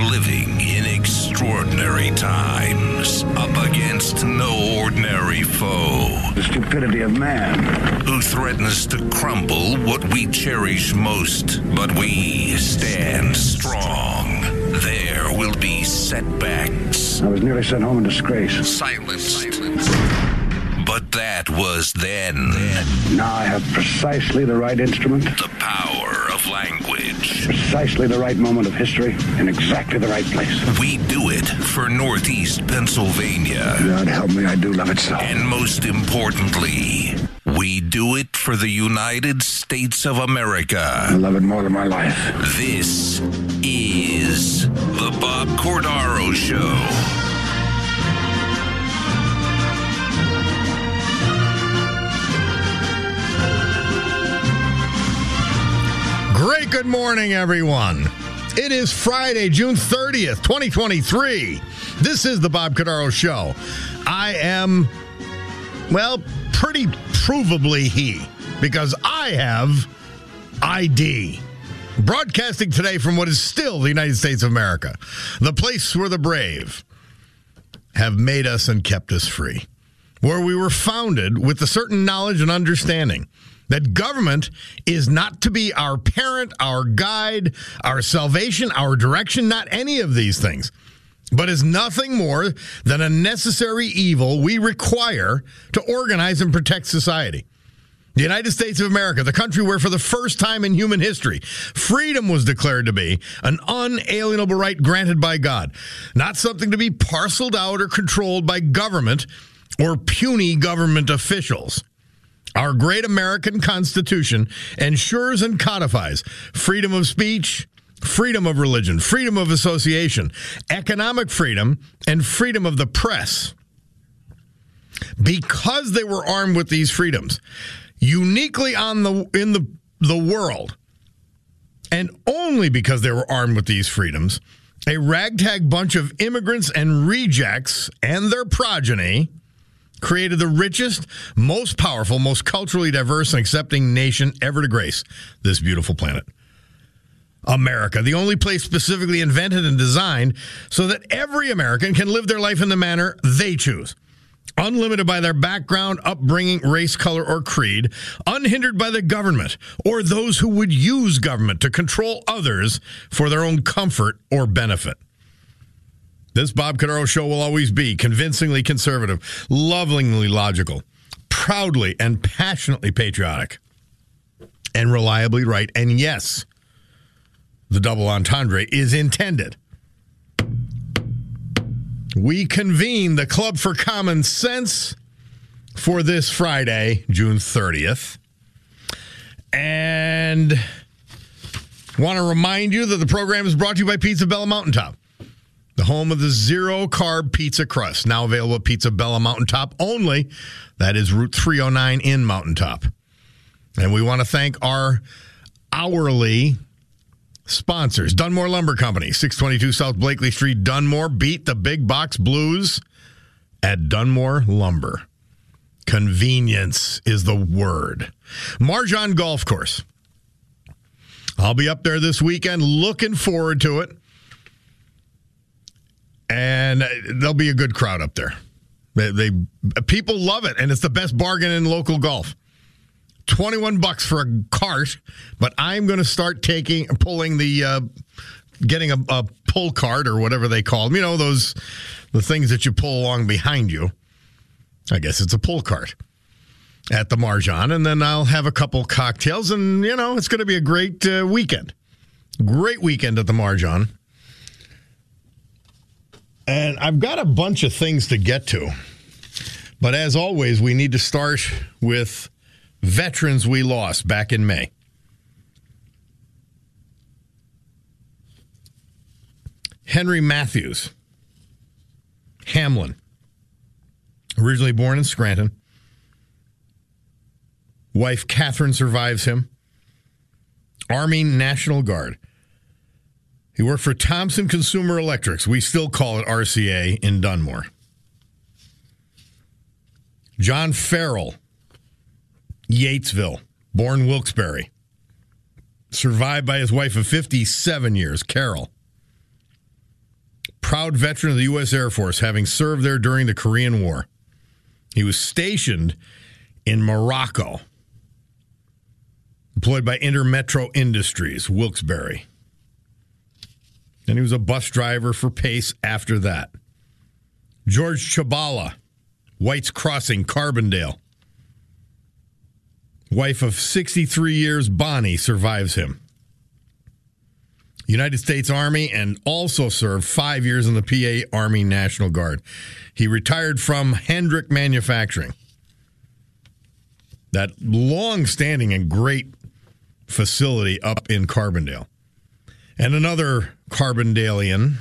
Are living in extraordinary times, up against no ordinary foe. The stupidity of man. Who threatens to crumble what we cherish most, but we stand strong. There will be setbacks. I was nearly sent home in disgrace. Silenced. But that was then. Now I have precisely the right instrument. The power of language. Precisely the right moment of history in exactly the right place. We do it for Northeast Pennsylvania. God help me, I do love it so. And most importantly, we do it for the United States of America. I love it more than my life. This is the Bob Cordaro Show. Good morning, everyone. It is Friday, June 30th, 2023. This is the Bob Cordaro Show. I am, well, pretty provably he, because I have ID. Broadcasting today from what is still the United States of America, the place where the brave have made us and kept us free, where we were founded with a certain knowledge and understanding that government is not to be our parent, our guide, our salvation, our direction, not any of these things, but is nothing more than a necessary evil we require to organize and protect society. The United States of America, the country where for the first time in human history, freedom was declared to be an unalienable right granted by God, not something to be parceled out or controlled by government or puny government officials. Our great American Constitution ensures and codifies freedom of speech, freedom of religion, freedom of association, economic freedom, and freedom of the press. Because they were armed with these freedoms, uniquely on the in the the world, and only because they were armed with these freedoms, a ragtag bunch of immigrants and rejects and their progeny created the richest, most powerful, most culturally diverse and accepting nation ever to grace this beautiful planet. America, the only place specifically invented and designed so that every American can live their life in the manner they choose. Unlimited by their background, upbringing, race, color, or creed, unhindered by the government or those who would use government to control others for their own comfort or benefit. This Bob Cordaro show will always be convincingly conservative, lovingly logical, proudly and passionately patriotic, and reliably right. And yes, the double entendre is intended. We convene the Club for Common Sense for this Friday, June 30th. And want to remind you that the program is brought to you by Pizza Bella Mountaintop the home of the zero carb pizza crust, now available at Pizza Bella Mountaintop only. That is Route 309 in Mountaintop. And we want to thank our hourly sponsors Dunmore Lumber Company, 622 South Blakely Street, Dunmore. Beat the big box blues at Dunmore Lumber. Convenience is the word. Marjan Golf Course. I'll be up there this weekend. Looking forward to it. And there'll be a good crowd up there. They, they people love it, and it's the best bargain in local golf. 21 bucks for a cart, but I'm going to start taking pulling the uh, getting a, a, pull cart or whatever they call them. You know those the things that you pull along behind you. I guess it's a pull cart at the Marjan, and then I'll have a couple cocktails, and you know it's going to be a great uh, weekend. Great weekend at the Marjan. And I've got a bunch of things to get to. But as always, we need to start with veterans we lost back in May. Henry Matthews, Hamlin, originally born in Scranton. Wife Catherine survives him. Army National Guard. He worked for Thomson Consumer Electrics. We still call it RCA in Dunmore. John Farrell, Yatesville, born Wilkes-Barre. Survived by his wife of 57 years, Carol. Proud veteran of the U.S. Air Force, having served there during the Korean War. He was stationed in Morocco, employed by Intermetro Industries, Wilkes-Barre. And he was a bus driver for Pace after that. George Chabala, White's Crossing, Carbondale. Wife of 63 years, Bonnie, survives him. United States Army and also served five years in the PA Army National Guard. He retired from Hendrick Manufacturing, that long standing and great facility up in Carbondale. And another Carbondalian,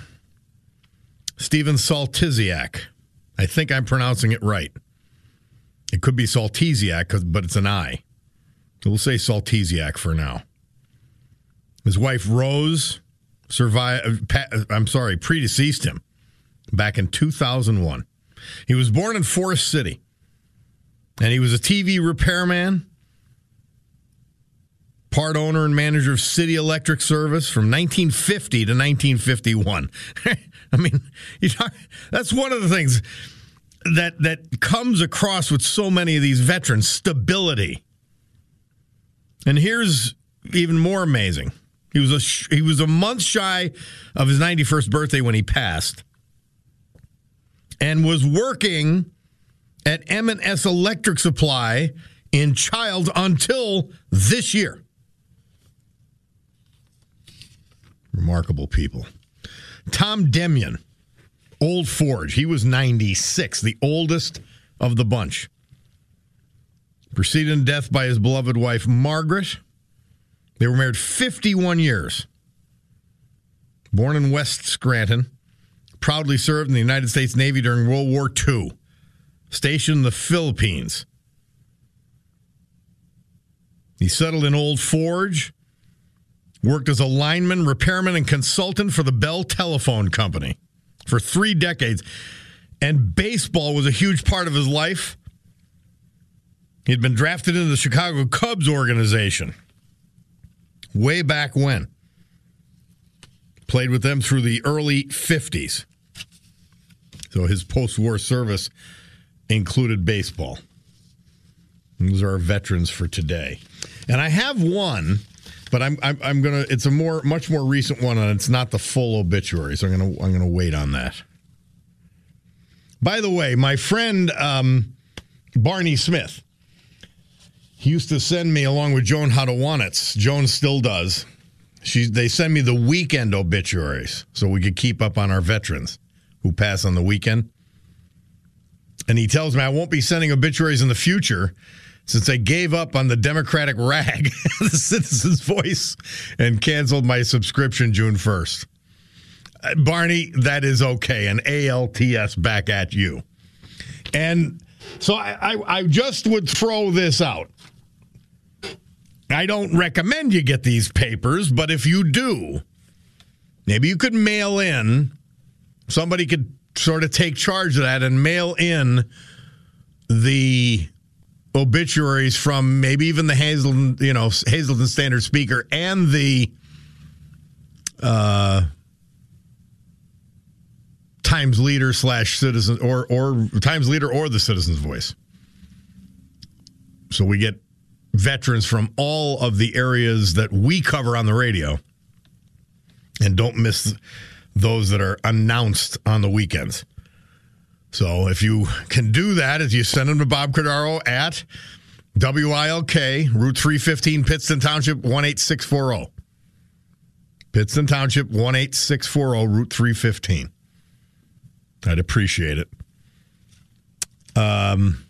Stephen Saltiziak. I think I'm pronouncing it right. It could be Saltiziak, but it's an I. So we'll say Saltiziak for now. His wife Rose survived. Uh, uh, I'm sorry, predeceased him back in 2001. He was born in Forest City, and he was a TV repairman, part owner and manager of City Electric Service from 1950 to 1951. I mean, know, that's one of the things that that comes across with so many of these veterans: stability. And here's even more amazing. He was a he was a month shy of his 91st birthday when he passed, and was working at M&S Electric Supply in Child until this year. Remarkable people. Tom Demian, Old Forge. He was 96, the oldest of the bunch. Preceded in death by his beloved wife, Margaret. They were married 51 years. Born in West Scranton, proudly served in the United States Navy during World War II. Stationed in the Philippines. He settled in Old Forge, worked as a lineman, repairman, and consultant for the Bell Telephone Company for three decades. And baseball was a huge part of his life. He'd been drafted into the Chicago Cubs organization way back when. Played with them through the early 50s. So his post war service included baseball. Those are our veterans for today. And I have one, but I'm, I'm, I'm gonna. It's a more, much more recent one, and it's not the full obituary. So I'm gonna, I'm gonna wait on that. By the way, my friend um, Barney Smith, he used to send me along with Joan Hodowanitz. Joan still does. She, they send me the weekend obituaries so we could keep up on our veterans who pass on the weekend. And he tells me I won't be sending obituaries in the future since I gave up on the Democratic rag, the Citizen's Voice, and canceled my subscription June 1st. Uh, Barney, that is okay. An ALTS back at you. And so I, I, I just would throw this out. I don't recommend you get these papers, but if you do, maybe you could mail in, somebody could sort of take charge of that and mail in the obituaries from maybe even the Hazleton, you know, Hazleton Standard Speaker and the uh, Times Leader slash Citizen or or Times Leader or the Citizen's Voice. So we get veterans from all of the areas that we cover on the radio, and don't miss those that are announced on the weekends. So if you can do that, if you send them to Bob Cordaro at WILK, Route 315, Pittston Township, 18640. Pittston Township, 18640, Route 315. I'd appreciate it. Um,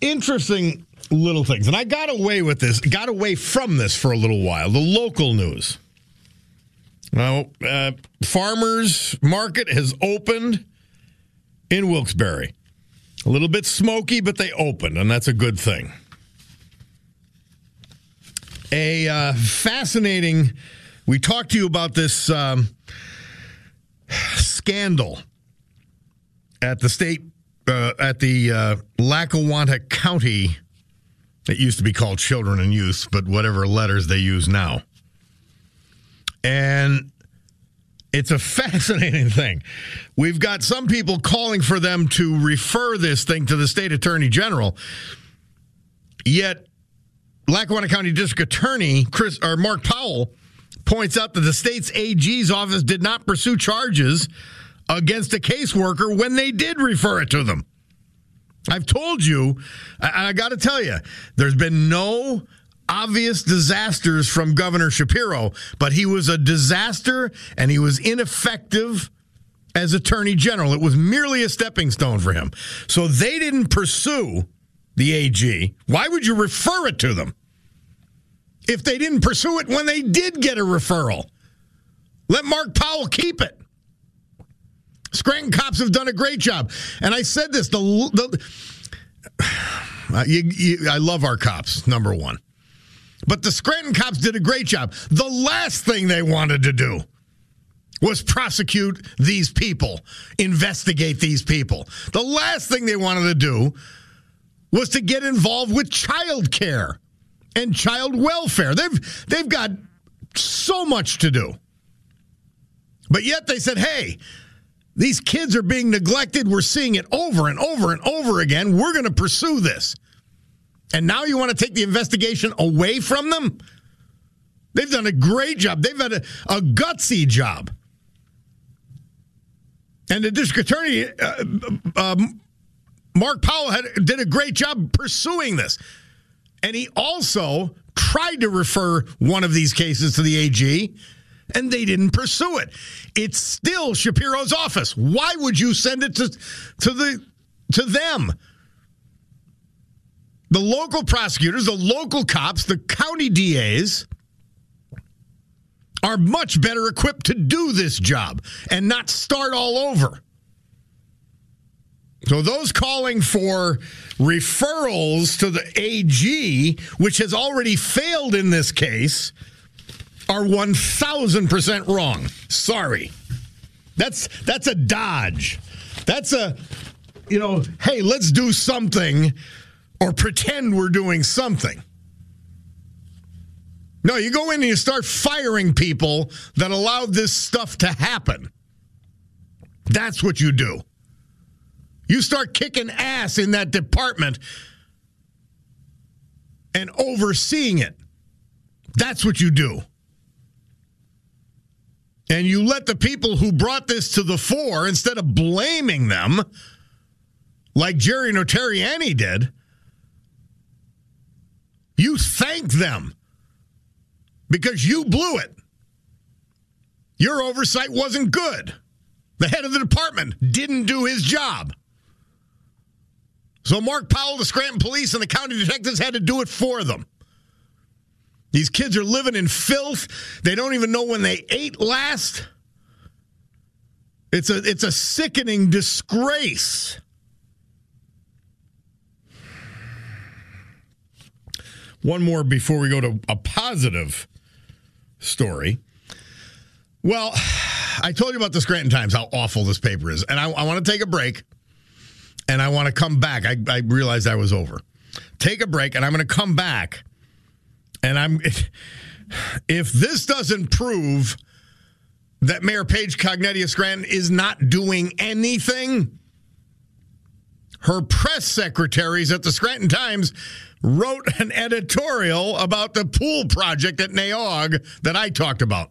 interesting little things. And I got away with this, got away from this for a little while. The local news. Now, uh, farmers market has opened in Wilkes-Barre. A little bit smoky, but they opened, and that's a good thing. A uh, fascinating. We talked to you about this um, scandal at the state uh, at the uh, Lackawanna County. It used to be called Children and Youth, but whatever letters they use now. And it's a fascinating thing. We've got some people calling for them to refer this thing to the state attorney general. Yet, Lackawanna County District Attorney Chris or Mark Powell points out that the state's AG's office did not pursue charges against a caseworker when they did refer it to them. I've told you, and I got to tell you, there's been no obvious disasters from Governor Shapiro, but he was a disaster and he was ineffective as Attorney General. It was merely a stepping stone for him. So they didn't pursue the AG. Why would you refer it to them? If they didn't pursue it when they did get a referral, let Mark Powell keep it. Scranton cops have done a great job. And I said this the, the you, you, I love our cops, number one. But the Scranton cops did a great job. The last thing they wanted to do was prosecute these people, investigate these people. The last thing they wanted to do was to get involved with child care and child welfare. They've they've got so much to do. But yet they said, "Hey, these kids are being neglected. We're seeing it over and over and over again. We're going to pursue this." And now you want to take the investigation away from them? They've done a great job. They've had a, a gutsy job. And the district attorney, uh, um, Mark Powell, had, did a great job pursuing this. And he also tried to refer one of these cases to the AG, and they didn't pursue it. It's still Shapiro's office. Why would you send it to, to, the, to them? The local prosecutors, the local cops, the county DAs are much better equipped to do this job and not start all over. So, those calling for referrals to the AG, which has already failed in this case, are 1000% wrong. Sorry. That's that's a dodge. That's a you know, hey, let's do something or pretend we're doing something. No, you go in and you start firing people that allowed this stuff to happen. That's what you do. You start kicking ass in that department and overseeing it. That's what you do. And you let the people who brought this to the fore, instead of blaming them, like Jerry Notarianni did, you thank them because you blew it. Your oversight wasn't good. The head of the department didn't do his job. So Mark Powell, the Scranton police, and the county detectives had to do it for them. These kids are living in filth. They don't even know when they ate last. It's a it's a sickening disgrace. One more before we go to a positive story. Well, I told you about the Scranton Times, how awful this paper is. And I, I want to take a break and I want to come back. I, I realized I was over. Take a break and I'm going to come back. And I'm, if this doesn't prove that Mayor Paige Cognetti of Scranton is not doing anything, her press secretaries at the Scranton Times wrote an editorial about the pool project at Nay Aug that I talked about.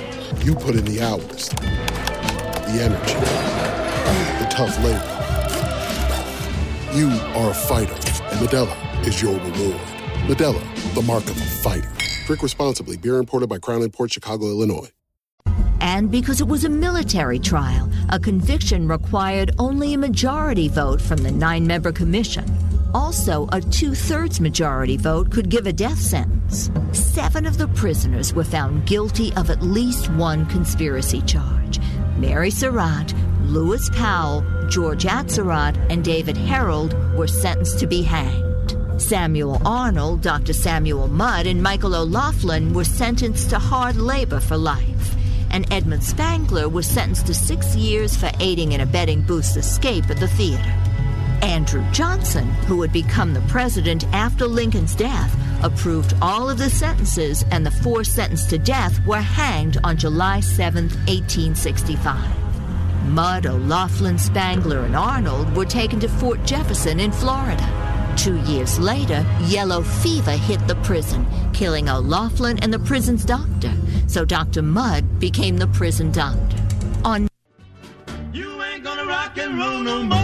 You put in the hours, the energy, the tough labor. You are a fighter, and Modelo is your reward. Modelo, the mark of a fighter. Drink responsibly. Beer imported by Crown Port Chicago, Illinois. And because it was a military trial, a conviction required only a majority vote from the nine member commission. Also, a two thirds majority vote could give a death sentence. Seven of the prisoners were found guilty of at least one conspiracy charge. Mary Surratt, Lewis Powell, George Atzerodt, and David Herold were sentenced to be hanged. Samuel Arnold, Dr. Samuel Mudd, and Michael O'Laughlin were sentenced to hard labor for life. And Edmund Spangler was sentenced to six years for aiding and abetting Booth's escape at the theater. Andrew Johnson, who would become the president after Lincoln's death, approved all of the sentences, and the four sentenced to death were hanged on July 7, 1865. Mudd, O'Laughlin, Spangler, and Arnold were taken to Fort Jefferson in Florida. Two years later, yellow fever hit the prison, killing O'Laughlin and the prison's doctor. So Dr. Mudd became the prison doctor. On You ain't gonna rock and roll no more.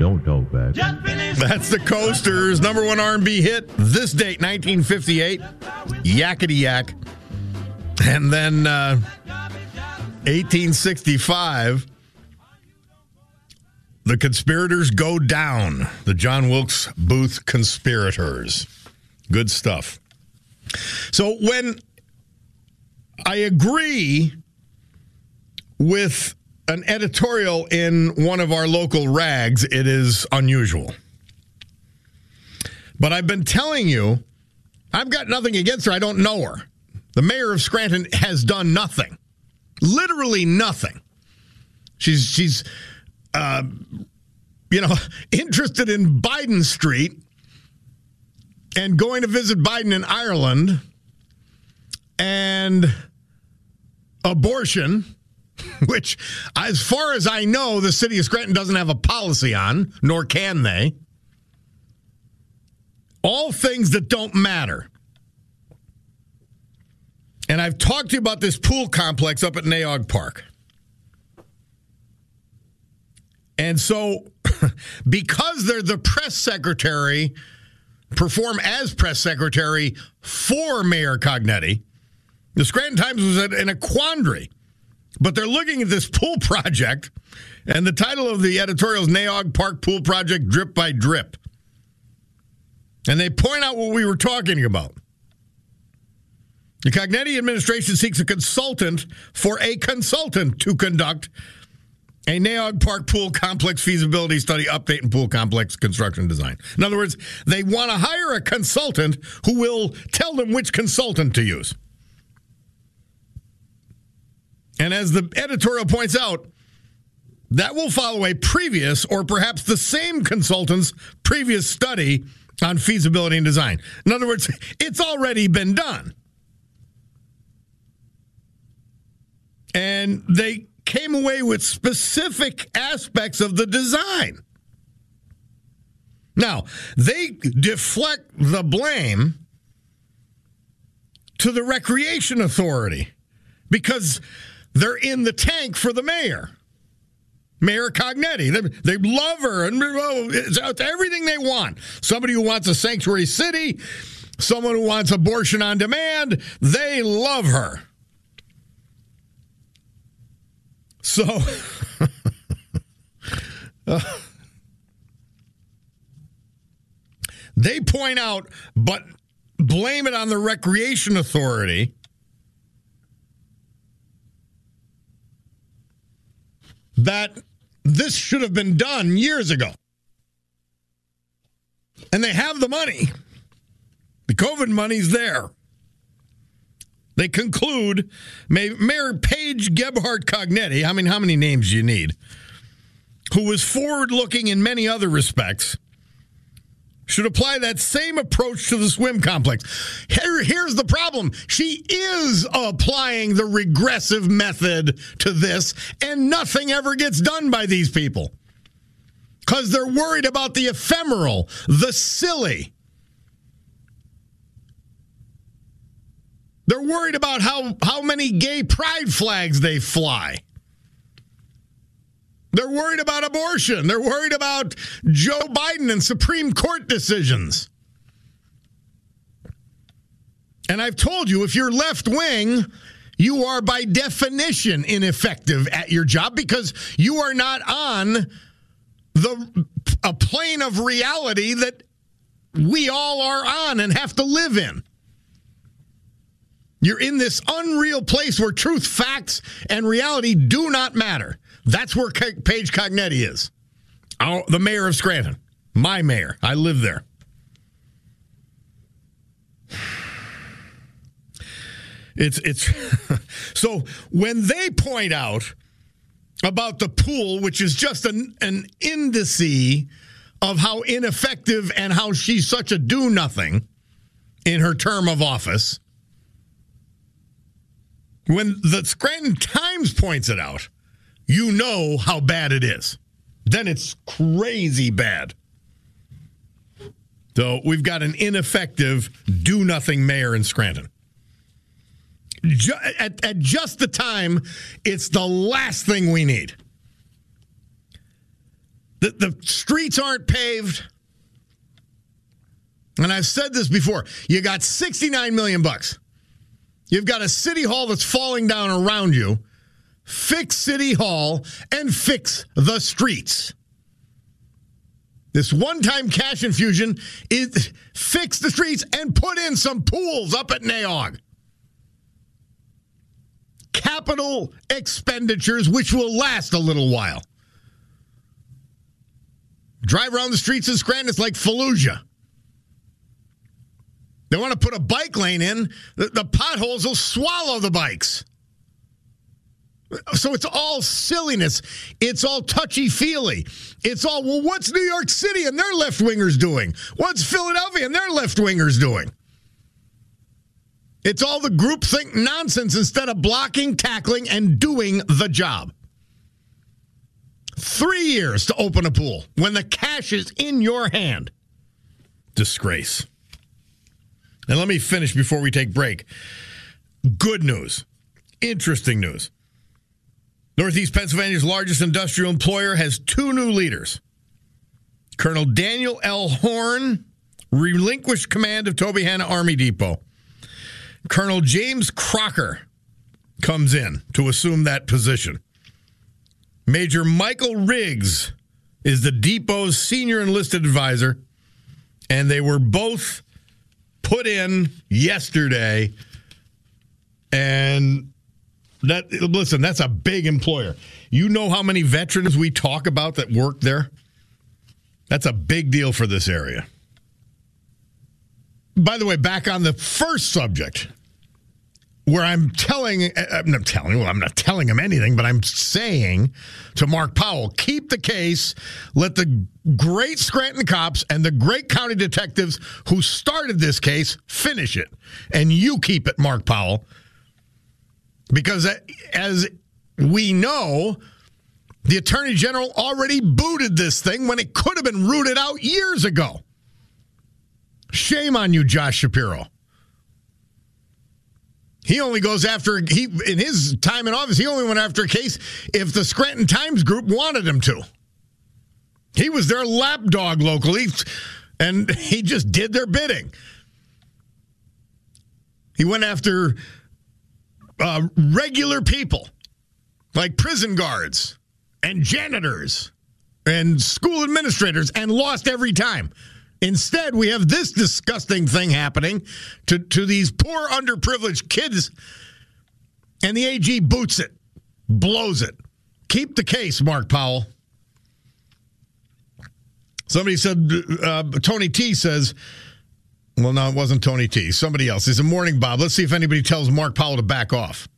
Don't talk back. That's the Coasters' number one R&B hit. This date, 1958, Yakety Yak. And then uh, 1865, The Conspirators Go Down. The John Wilkes Booth Conspirators. Good stuff. So when I agree with an editorial in one of our local rags, it is unusual. But I've been telling you, I've got nothing against her. I don't know her. The mayor of Scranton has done nothing, literally nothing. She's she's, uh, you know, interested in Biden Street and going to visit Biden in Ireland and abortion which, as far as I know, the city of Scranton doesn't have a policy on, nor can they. All things that don't matter. And I've talked to you about this pool complex up at Nay Aug Park. And so, because they're the press secretary, perform as press secretary for Mayor Cognetti, the Scranton Times was in a quandary. But they're looking at this pool project, and the title of the editorial is Nay Aug Park Pool Project Drip by Drip. And they point out what we were talking about. The Cognetti administration seeks a consultant for a consultant to conduct A Nay Aug Park pool complex feasibility study update and pool complex construction design. In other words, they want to hire a consultant who will tell them which consultant to use. And as the editorial points out, that will follow a previous or perhaps the same consultant's previous study on feasibility and design. In other words, it's already been done. And they came away with specific aspects of the design. Now, they deflect the blame to the Recreation Authority because they're in the tank for the mayor. Mayor Cognetti. They, they love her and oh, it's everything they want. Somebody who wants a sanctuary city, someone who wants abortion on demand, they love her. So, uh, they point out, but blame it on the Recreation Authority. That this should have been done years ago. And they have the money. The COVID money's there. They conclude Mayor Paige Gebhardt Cognetti, I mean, how many names do you need? Who was forward looking in many other respects, should apply that same approach to the swim complex. Here, here's the problem she is applying the regressive method to this, and nothing ever gets done by these people because they're worried about the ephemeral, the silly. They're worried about how, how many gay pride flags they fly. They're worried about abortion. They're worried about Joe Biden and Supreme Court decisions. And I've told you, if you're left wing, you are by definition ineffective at your job because you are not on the a plane of reality that we all are on and have to live in. You're in this unreal place where truth, facts, and reality do not matter. That's where Paige Cognetti is. Our, the mayor of Scranton. My mayor. I live there. It's it's so when they point out about the pool, which is just an, an indice of how ineffective and how she's such a do nothing in her term of office when the Scranton Times points it out, you know how bad it is. Then it's crazy bad. So we've got an ineffective, do nothing mayor in Scranton. At, at just the time, it's the last thing we need. The, the streets aren't paved. And I've said this before. You got 69 million bucks. You've got a city hall that's falling down around you. Fix City Hall and fix the streets. This one time cash infusion is fix the streets and put in some pools up at Nay Aug. Capital expenditures, which will last a little while. Drive around the streets of Scranton, it's like Fallujah. They want to put a bike lane in, the, the potholes will swallow the bikes. So it's all silliness. It's all touchy feely. It's all, well, what's New York City and their left wingers doing? What's Philadelphia and their left wingers doing? It's all the groupthink nonsense instead of blocking, tackling, and doing the job. Three years to open a pool when the cash is in your hand. Disgrace. And let me finish before we take break. Good news, interesting news. Northeast Pennsylvania's largest industrial employer has two new leaders. Colonel Daniel L. Horn relinquished command of Tobyhanna Army Depot. Colonel James Crocker comes in to assume that position. Major Michael Riggs is the depot's senior enlisted advisor, and they were both put in yesterday, and That listen, that's a big employer. You know how many veterans we talk about that work there? That's a big deal for this area. By the way, back on the first subject, where I'm telling, uh, I'm not telling, well, I'm not telling him anything, but I'm saying to Mark Powell, keep the case, let the great Scranton cops and the great county detectives who started this case finish it. And you keep it, Mark Powell. Because uh, as we know, the attorney general already booted this thing when it could have been rooted out years ago. Shame on you, Josh Shapiro. He only goes after he in his time in office. He only went after a case if the Scranton Times Group wanted him to. He was their lapdog locally, and he just did their bidding. He went after uh, regular people like prison guards and janitors and school administrators and lost every time. Instead, we have this disgusting thing happening to, to these poor, underprivileged kids, and the AG boots it, blows it. Keep the case, Mark Powell. Somebody said, uh, Tony T says, well, no, it wasn't Tony T. Somebody else. He's a morning, Bob. Let's see if anybody tells Mark Powell to back off.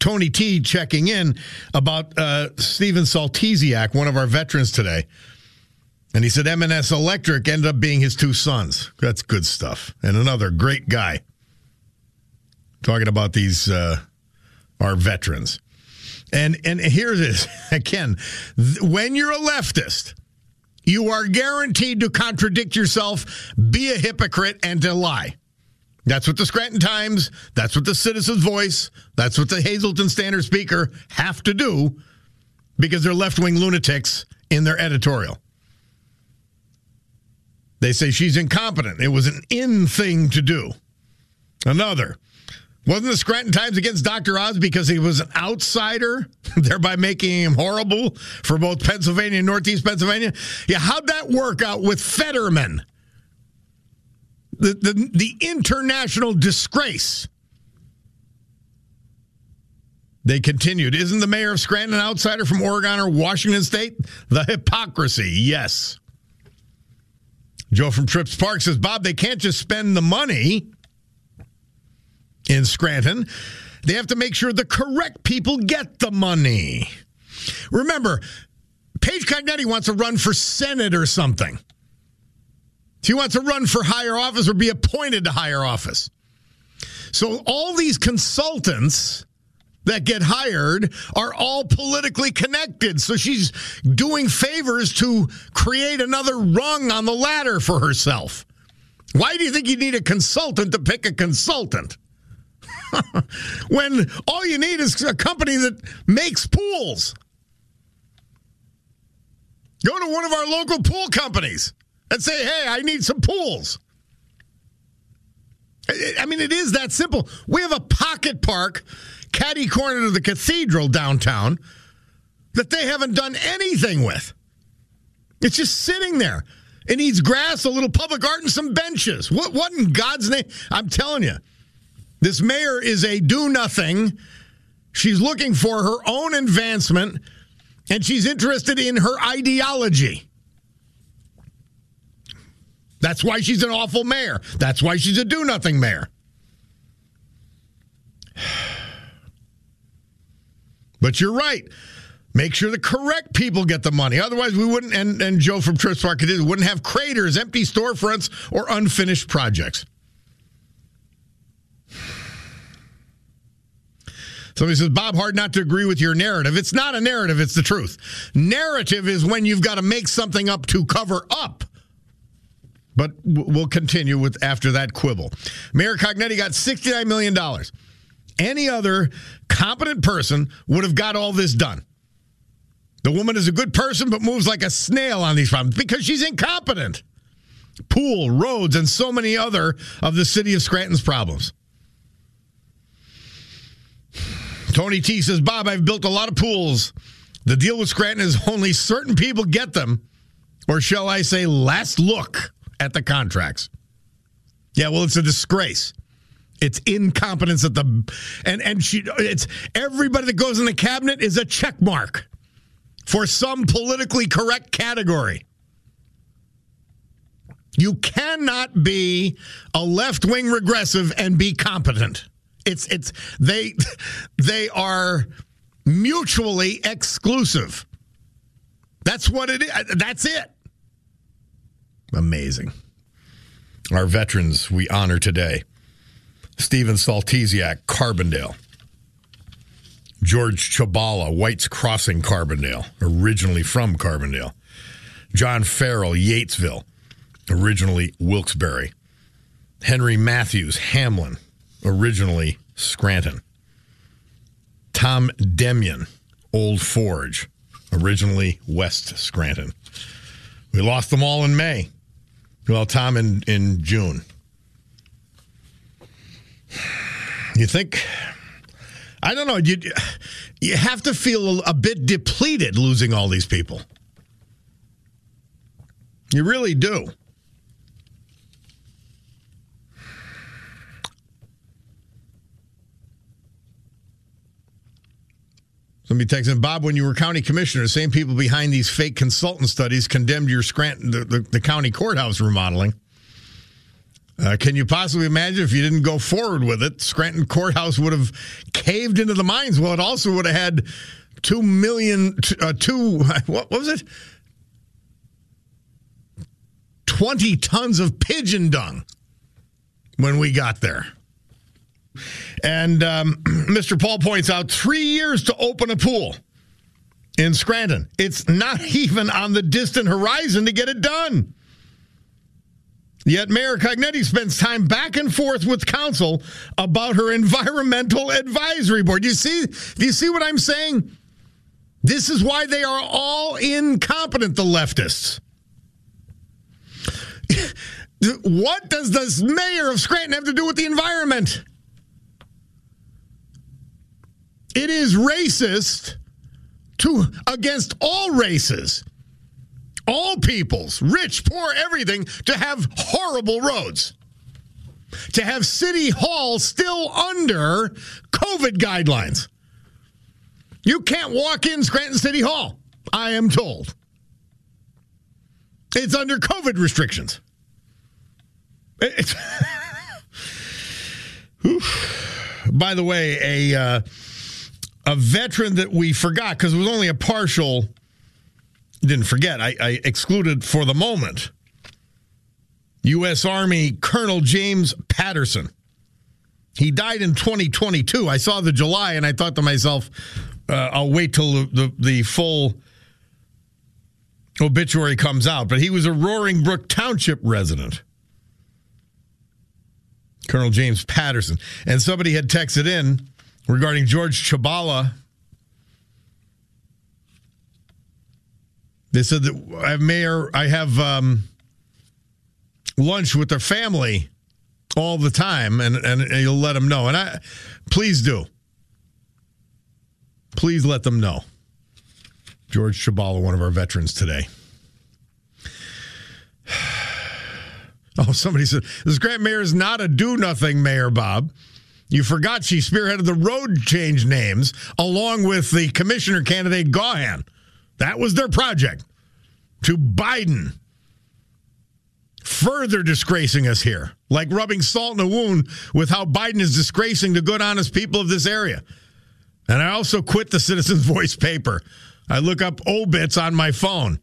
Tony T checking in about uh, Steven Saltesiak, one of our veterans today. And he said M&S Electric ended up being his two sons. That's good stuff. And another great guy. Talking about these uh, our veterans. And and here it is again. Th- when you're a leftist, you are guaranteed to contradict yourself, be a hypocrite, and to lie. That's what the Scranton Times, that's what the Citizens Voice, that's what the Hazleton Standard Speaker have to do because they're left wing lunatics in their editorial. They say she's incompetent. It was an in thing to do. Another. Wasn't the Scranton Times against Dr. Oz because he was an outsider, thereby making him horrible for both Pennsylvania and Northeast Pennsylvania? Yeah, how'd that work out with Fetterman? The, the, the international disgrace. They continued. Isn't the mayor of Scranton an outsider from Oregon or Washington State? The hypocrisy, yes. Joe from Trips Park says, Bob, they can't just spend the money in Scranton. They have to make sure the correct people get the money. Remember, Paige Cognetti wants to run for Senate or something. She wants to run for higher office or be appointed to higher office. So all these consultants that get hired are all politically connected. So she's doing favors to create another rung on the ladder for herself. Why do you think you need a consultant to pick a consultant? when all you need is a company that makes pools. Go to one of our local pool companies and say, hey, I need some pools. I mean, it is that simple. We have a pocket park, caddy corner to the cathedral downtown, that they haven't done anything with. It's just sitting there. It needs grass, a little public art, and some benches. What, what in God's name? I'm telling you, this mayor is a do nothing. She's looking for her own advancement, and she's interested in her ideology. That's why she's an awful mayor. That's why she's a do nothing mayor. But you're right. Make sure the correct people get the money. Otherwise, we wouldn't, and, and Joe from Trips Park wouldn't have craters, empty storefronts, or unfinished projects. Somebody says, Bob, hard not to agree with your narrative. It's not a narrative, it's the truth. Narrative is when you've got to make something up to cover up but we'll continue with after that quibble. Mayor Cognetti got $69 million. Any other competent person would have got all this done. The woman is a good person, but moves like a snail on these problems because she's incompetent. Pool, roads, and so many other of the city of Scranton's problems. Tony T says, Bob, I've built a lot of pools. The deal with Scranton is only certain people get them, or shall I say, last look at the contracts. Yeah, well, it's a disgrace. It's incompetence at the and and she it's everybody that goes in the cabinet is a check mark for some politically correct category. You cannot be a left-wing regressive and be competent. It's it's they they are mutually exclusive. That's what it is. That's it. Amazing. Our veterans we honor today. Stephen Saltesiak, Carbondale. George Chabala, White's Crossing, Carbondale, originally from Carbondale. John Farrell, Yatesville, originally Wilkes-Barre. Henry Matthews, Hamlin, originally Scranton. Tom Demian, Old Forge, originally West Scranton. We lost them all in May. Well, Tom in, in June. You think? I don't know. You you have to feel a bit depleted losing all these people. You really do. Somebody texting Bob, when you were county commissioner, the same people behind these fake consultant studies condemned your Scranton, the, the, the county courthouse remodeling. Uh, can you possibly imagine if you didn't go forward with it, Scranton Courthouse would have caved into the mines? Well, it also would have had two million, uh, two, what was it? 20 tons of pigeon dung when we got there. And um, Mr. Paul points out three years to open a pool in Scranton. It's not even on the distant horizon to get it done. Yet Mayor Cognetti spends time back and forth with council about her environmental advisory board. You see, do you see what I'm saying? This is why they are all incompetent, the leftists. what does this mayor of Scranton have to do with the environment? It is racist to against all races all peoples, rich, poor, everything, to have horrible roads. To have City Hall still under COVID guidelines. You can't walk in Scranton City Hall, I am told. It's under COVID restrictions. By the way, a uh, a veteran that we forgot because it was only a partial didn't forget, I, I excluded for the moment U.S. Army Colonel James Patterson. He died in 2022. I saw the July and I thought to myself, uh, I'll wait till the, the, the, full obituary comes out. But he was a Roaring Brook Township resident. Colonel James Patterson. And somebody had texted in regarding George Chabala They said that I have mayor, I have um, lunch with their family all the time, and, and, and you'll let them know. And I, please do. Please let them know. George Chabala, one of our veterans today. Oh, somebody said this Grant mayor is not a do nothing mayor, Bob. You forgot she spearheaded the road change names along with the commissioner candidate Gaughan. That was their project. To Biden. Further disgracing us here, like rubbing salt in the wound with how Biden is disgracing the good, honest people of this area. And I also quit the Citizens Voice paper. I look up obits on my phone.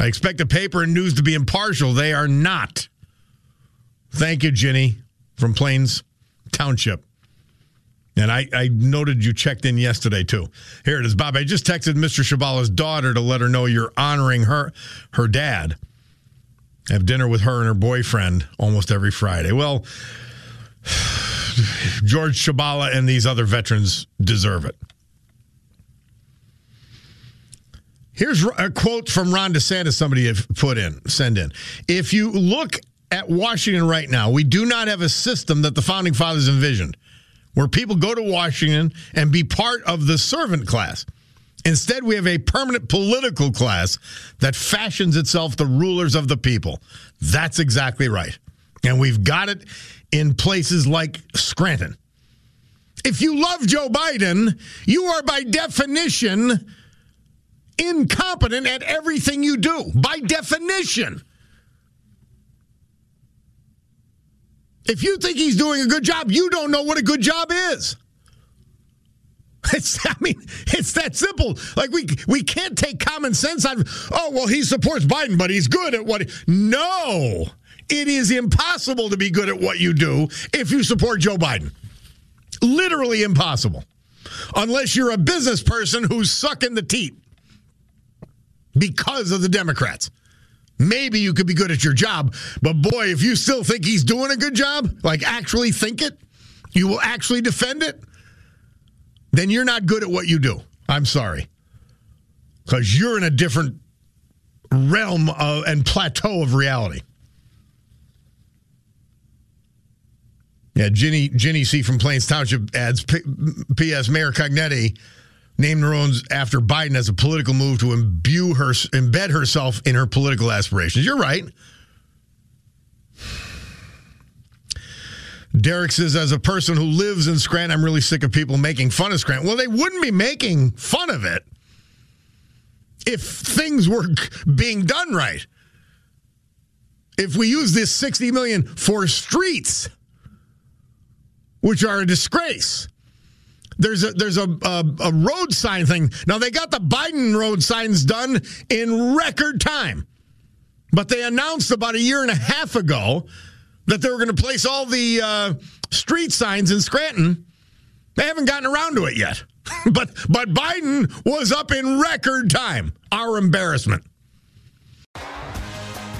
I expect the paper and news to be impartial. They are not. Thank you, Ginny from Plains Township. And I, I, noted you checked in yesterday too. Here it is, Bob. I just texted Mr. Chabala's daughter to let her know you're honoring her her dad. I have dinner with her and her boyfriend almost every Friday. Well, George Chabala and these other veterans deserve it. Here's a quote from Ron DeSantis somebody put in, send in. If you look at Washington right now, we do not have a system that the founding fathers envisioned where people go to Washington and be part of the servant class. Instead, we have a permanent political class that fashions itself the rulers of the people. That's exactly right. And we've got it in places like Scranton. If you love Joe Biden, you are by definition incompetent at everything you do. By definition. If you think he's doing a good job, you don't know what a good job is. It's, I mean, it's that simple. Like we we can't take common sense on. Oh well, he supports Biden, but he's good at what. He, no, it is impossible to be good at what you do if you support Joe Biden. Literally impossible, unless you're a business person who's sucking the teat because of the Democrats. Maybe you could be good at your job, but boy, if you still think he's doing a good job, like actually think it, you will actually defend it then you're not good at what you do. I'm sorry. Because you're in a different realm of, and plateau of reality. Yeah, Ginny, Ginny C. from Plains Township adds P.S. Mayor Cognetti named her own after Biden as a political move to imbue her, embed herself in her political aspirations. You're right. Derek says, as a person who lives in Scranton, I'm really sick of people making fun of Scranton. Well, they wouldn't be making fun of it if things were being done right. If we use this 60 million for streets, which are a disgrace. There's a there's a, a, a road sign thing. Now they got the Biden road signs done in record time. But they announced about a year and a half ago that they were going to place all the uh, street signs in Scranton. They haven't gotten around to it yet. but but Biden was up in record time. Our embarrassment.